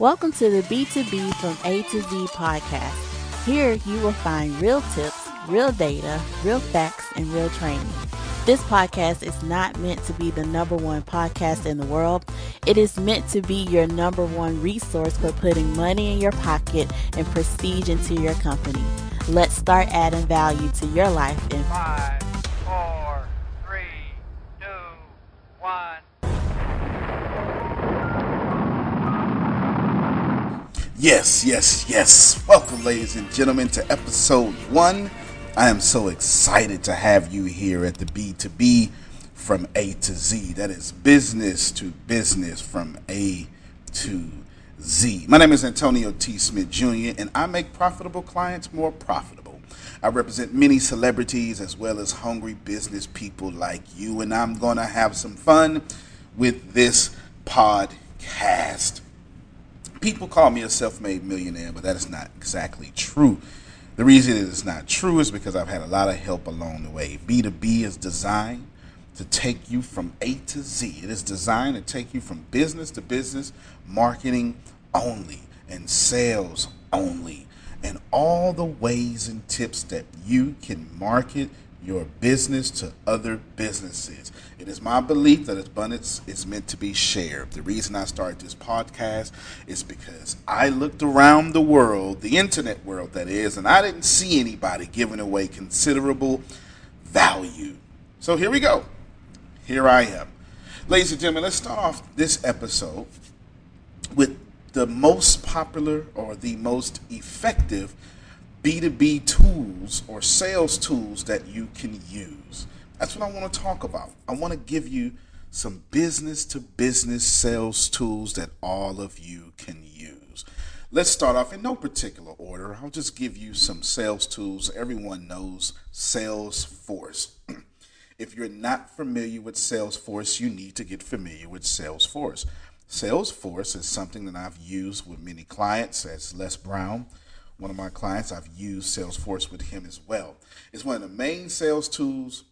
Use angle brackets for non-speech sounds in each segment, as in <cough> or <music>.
Welcome to the B2B from A to Z podcast. Here you will find real tips, real data, real facts, and real training. This podcast is not meant to be the number one podcast in the world. It is meant to be your number one resource for putting money in your pocket and prestige into your company. Let's start adding value to your life in Five, four, three, two, one. Yes, yes, yes. Welcome, ladies and gentlemen, to episode one. I am so excited to have you here at the B2B from A to Z. That is business to business from A to Z. My name is Antonio T. Smith Jr., and I make profitable clients more profitable. I represent many celebrities as well as hungry business people like you, and I'm going to have some fun with this podcast people call me a self-made millionaire, but that is not exactly true. The reason it is not true is because I've had a lot of help along the way. B2B is designed to take you from A to Z. It is designed to take you from business to business, marketing only, and sales only, and all the ways and tips that you can market your business to other businesses. It is my belief that abundance is meant to be shared. The reason I started this podcast is because I looked around the world, the internet world that is, and I didn't see anybody giving away considerable value. So here we go. Here I am. Ladies and gentlemen, let's start off this episode with the most popular or the most effective B2B tools or sales tools that you can use. That's what I want to talk about. I want to give you some business to business sales tools that all of you can use. Let's start off in no particular order. I'll just give you some sales tools. Everyone knows Salesforce. <clears throat> if you're not familiar with Salesforce, you need to get familiar with Salesforce. Salesforce is something that I've used with many clients, as Les Brown one of my clients. I've used Salesforce with him as well. It's one of the main sales tools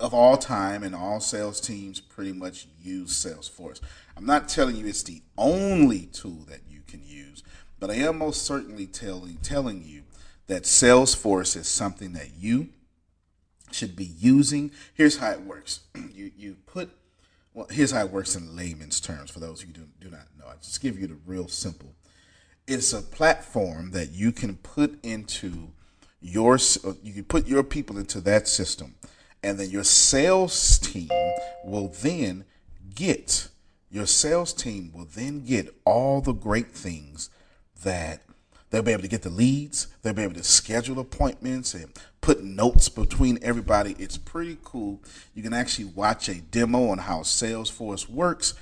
of all time, and all sales teams pretty much use Salesforce. I'm not telling you it's the only tool that you can use, but I am most certainly telling telling you that Salesforce is something that you should be using. Here's how it works. <clears throat> You you put well, here's how it works in layman's terms for those who do, do not know. I just give you the real simple it's a platform that you can put into your uh, you can put your people into that system. And then your sales team will then get your sales team will then get all the great things that they'll be able to get the leads they'll be able to schedule appointments and put notes between everybody. It's pretty cool. You can actually watch a demo on how salesforce works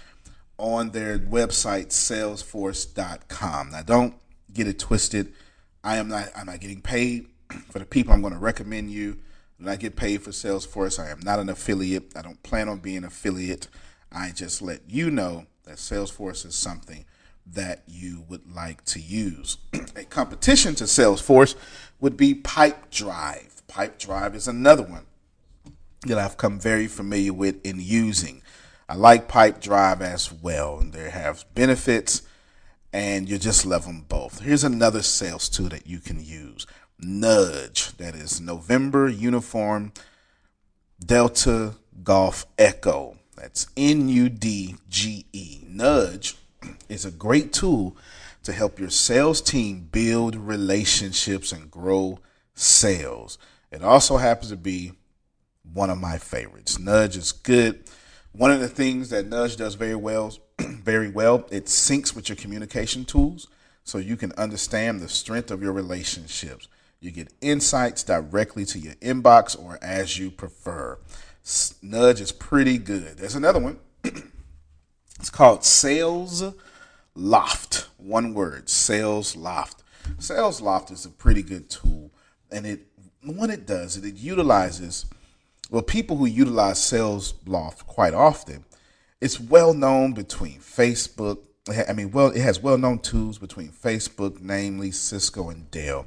on their website salesforce.com. Now don't get it twisted. I am not I'm not getting paid for the people I'm going to recommend you. I get paid for Salesforce, I am not an affiliate. I don't plan on being an affiliate. I just let you know that Salesforce is something that you would like to use. <clears throat> A competition to Salesforce would be Pipedrive. Pipe Drive is another one that I've come very familiar with in using. I like Pipedrive as well, and they have benefits, and you just love them both. Here's another sales tool that you can use Nudge, that is November Uniform Delta Golf Echo. That's N U D G E. Nudge is a great tool to help your sales team build relationships and grow sales. It also happens to be one of my favorites. Nudge is good one of the things that Nudge does very well, <clears throat> very well, it syncs with your communication tools so you can understand the strength of your relationships. You get insights directly to your inbox or as you prefer. Nudge is pretty good. There's another one. <clears throat> it's called Sales Loft. One word, Salesloft. Sales Loft is a pretty good tool, and it what it does, it, it utilizes well, people who utilize Sales Loft quite often, it's well known between Facebook. I mean, well, it has well known tools between Facebook, namely Cisco and Dell.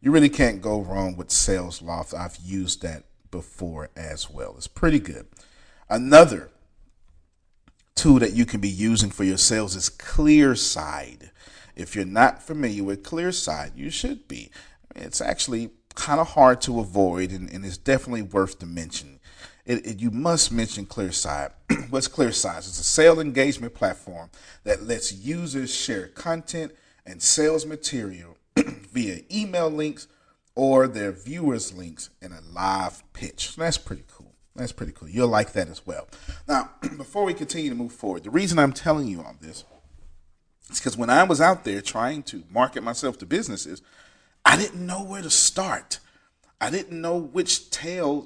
You really can't go wrong with Salesloft. I've used that before as well. It's pretty good. Another tool that you can be using for your sales is ClearSlide. If you're not familiar with ClearSlide, you should be. It's actually kind of hard to avoid, and, and it's definitely worth to mention. It, it, you must mention ClearSlide. <clears throat> What's ClearSlide? It's a sales engagement platform that lets users share content and sales material <clears throat> via email links or their viewers' links in a live pitch. So that's pretty cool. That's pretty cool. You'll like that as well. Now, <clears throat> before we continue to move forward, the reason I'm telling you on this is because when I was out there trying to market myself to businesses, I didn't know where to start. I didn't know which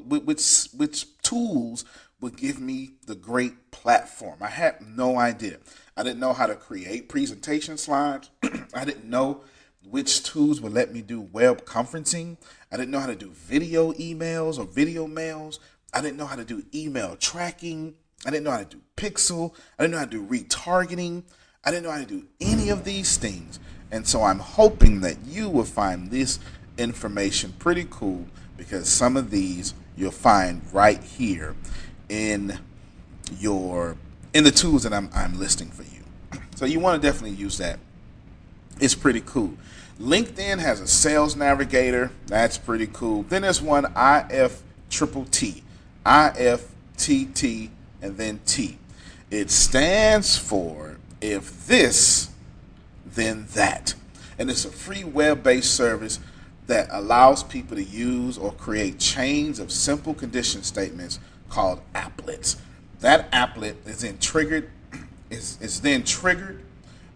which which tools would give me the great platform. I had no idea. I didn't know how to create presentation slides. <clears throat> I didn't know which tools would let me do web conferencing. I didn't know how to do video emails or video mails. I didn't know how to do email tracking. I didn't know how to do pixel. I didn't know how to do retargeting. I didn't know how to do any of these things. And so I'm hoping that you will find this information pretty cool because some of these you'll find right here in your in the tools that I'm, I'm listing for you. So you want to definitely use that. It's pretty cool. LinkedIn has a sales navigator. That's pretty cool. Then there's one IF triple T, IFTT, and then T. It stands for if this, then that. And it's a free web based service that allows people to use or create chains of simple condition statements called applets. That applet is then triggered <clears throat> is, is then triggered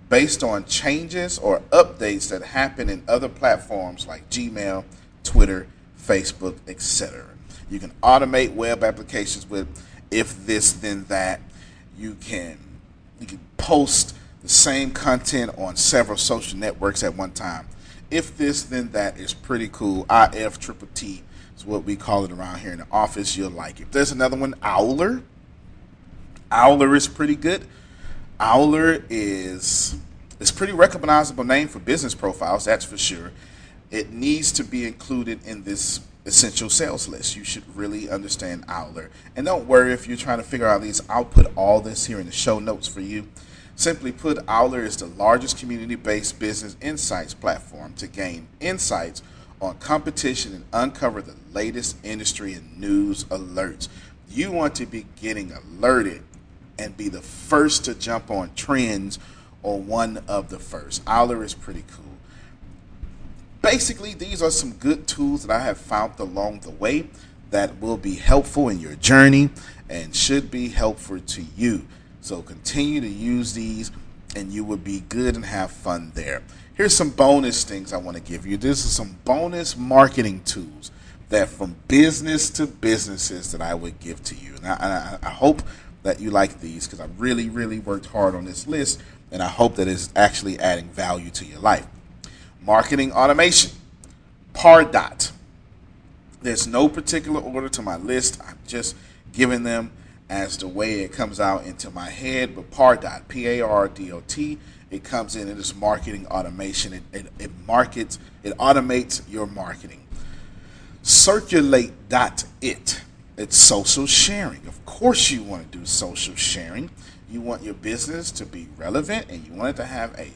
based on changes or updates that happen in other platforms like Gmail, Twitter, Facebook, etc. You can automate web applications with if this then that. You can you can post the same content on several social networks at one time. If this then that is pretty cool. IF triple T is what we call it around here in the office. You'll like it. There's another one, Owler. Owler is pretty good. Owler is it's pretty recognizable name for business profiles, that's for sure. It needs to be included in this essential sales list. You should really understand Owler. And don't worry if you're trying to figure out these, I'll put all this here in the show notes for you. Simply put, Owler is the largest community based business insights platform to gain insights on competition and uncover the latest industry and news alerts. You want to be getting alerted and be the first to jump on trends or one of the first. Owler is pretty cool. Basically, these are some good tools that I have found along the way that will be helpful in your journey and should be helpful to you. So continue to use these and you will be good and have fun there. Here's some bonus things I want to give you. This is some bonus marketing tools that from business to businesses that I would give to you. And I, I, I hope that you like these because I really, really worked hard on this list and I hope that it's actually adding value to your life. Marketing automation, Pardot. There's no particular order to my list. I'm just giving them as the way it comes out into my head. But Pardot, P A R D O T, it comes in. It is marketing automation. It, it, it markets, it automates your marketing. Circulate.it it's social sharing. Of course, you want to do social sharing. You want your business to be relevant and you want it to have a,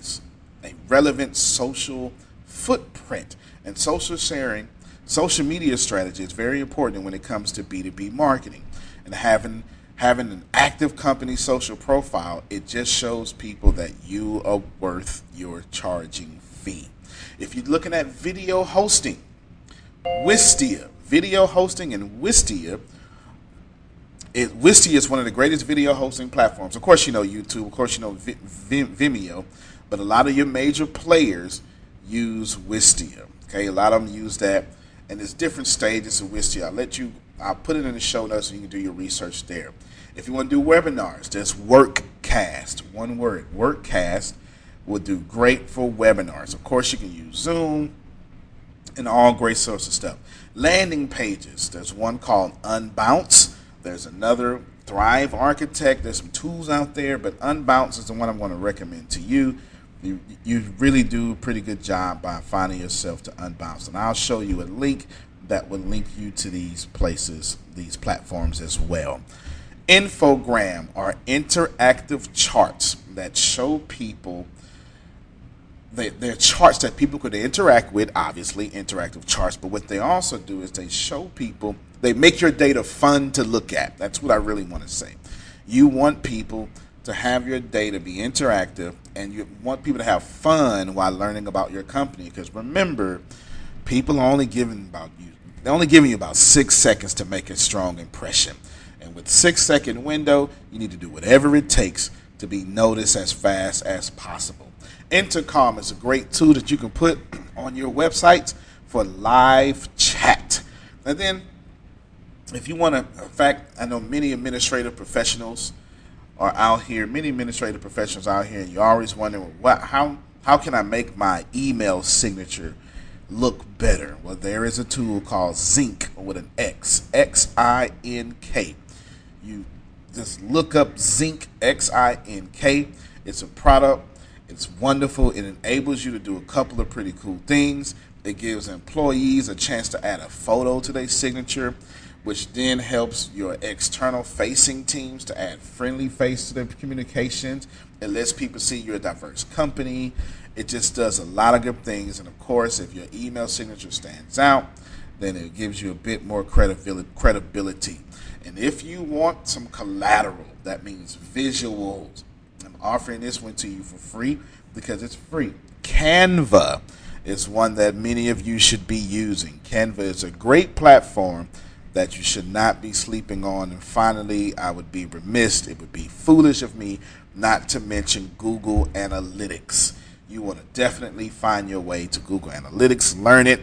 a relevant social footprint. And social sharing, social media strategy is very important when it comes to B2B marketing. And having having an active company social profile, it just shows people that you are worth your charging fee. If you're looking at video hosting, Wistia, video hosting and Wistia it, Wistia is one of the greatest video hosting platforms. Of course, you know YouTube. Of course, you know Vimeo. But a lot of your major players use Wistia. Okay, a lot of them use that, and there's different stages of Wistia. I'll let you. I'll put it in the show notes so you can do your research there. If you want to do webinars, there's Workcast. One word, Workcast will do great for webinars. Of course, you can use Zoom and all great sorts of stuff. Landing pages. There's one called Unbounce there's another Thrive Architect. There's some tools out there, but Unbounce is the one I'm going to recommend to you. You, you really do a pretty good job by finding yourself to Unbounce. And I'll show you a link that will link you to these places, these platforms as well. Infogram are interactive charts that show people they, they're charts that people could interact with, obviously interactive charts. But what they also do is they show people, they make your data fun to look at. That's what I really want to say. You want people to have your data be interactive, and you want people to have fun while learning about your company. Because remember, people are only giving about you, they're only giving you about six seconds to make a strong impression. And with six second window, you need to do whatever it takes to be noticed as fast as possible. Intercom is a great tool that you can put <clears throat> on your websites for live chat. And then, if you want to, in fact, I know many administrative professionals are out here, many administrative professionals out here, and you're always wondering, what, how, how can I make my email signature look better? Well, there is a tool called Xink with an X, X I N K. You just look up Xink, X I N K. It's a product it's wonderful. It enables you to do a couple of pretty cool things. It gives employees a chance to add a photo to their signature, which then helps your external facing teams to add friendly face to their communications. It lets people see you're a diverse company. It just does a lot of good things. And of course, if your email signature stands out, then it gives you a bit more credibility. And if you want some collateral, that means visuals, I'm offering this one to you for free because it's free. Canva is one that many of you should be using. Canva is a great platform that you should not be sleeping on. And finally, I would be remiss, it would be foolish of me not to mention Google Analytics. You want to definitely find your way to Google Analytics, learn it.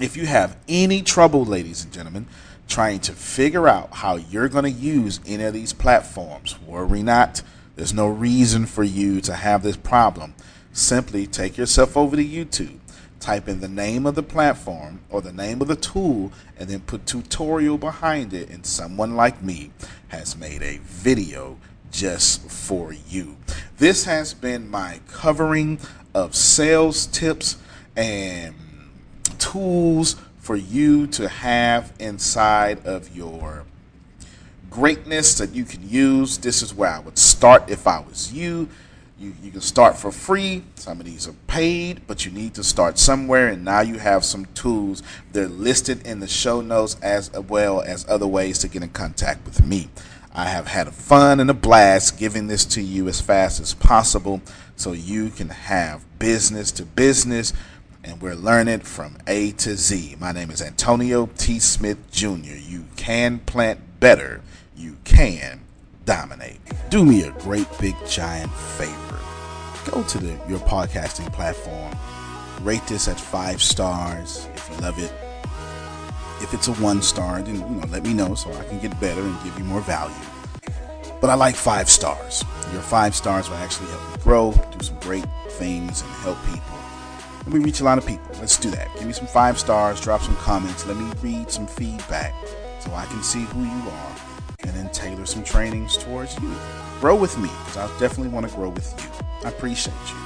If you have any trouble, ladies and gentlemen, trying to figure out how you're going to use any of these platforms, worry not there's no reason for you to have this problem. Simply take yourself over to YouTube, type in the name of the platform or the name of the tool, and then put tutorial behind it. And someone like me has made a video just for you. This has been my covering of sales tips and tools for you to have inside of your greatness that you can use. This is where I would start if I was you. You, you can start for free. Some of these are paid, but you need to start somewhere. And now you have some tools. They're listed in the show notes as well as other ways to get in contact with me. I have had a fun and a blast giving this to you as fast as possible so you can have business to business and we're learning from A to Z. My name is Antonio T. Smith Jr. You can plant better you can dominate. Do me a great big giant favor. Go to the, your podcasting platform. Rate this at five stars if you love it. If it's a one star, then you know let me know so I can get better and give you more value. But I like five stars. Your five stars will actually help me grow, do some great things, and help people. And we reach a lot of people. Let's do that. Give me some five stars, drop some comments, let me read some feedback so I can see who you are and then tailor some trainings towards you. Grow with me because I definitely want to grow with you. I appreciate you.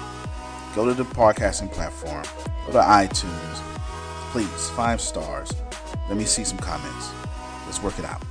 Go to the podcasting platform, go to iTunes. Please, five stars. Let me see some comments. Let's work it out.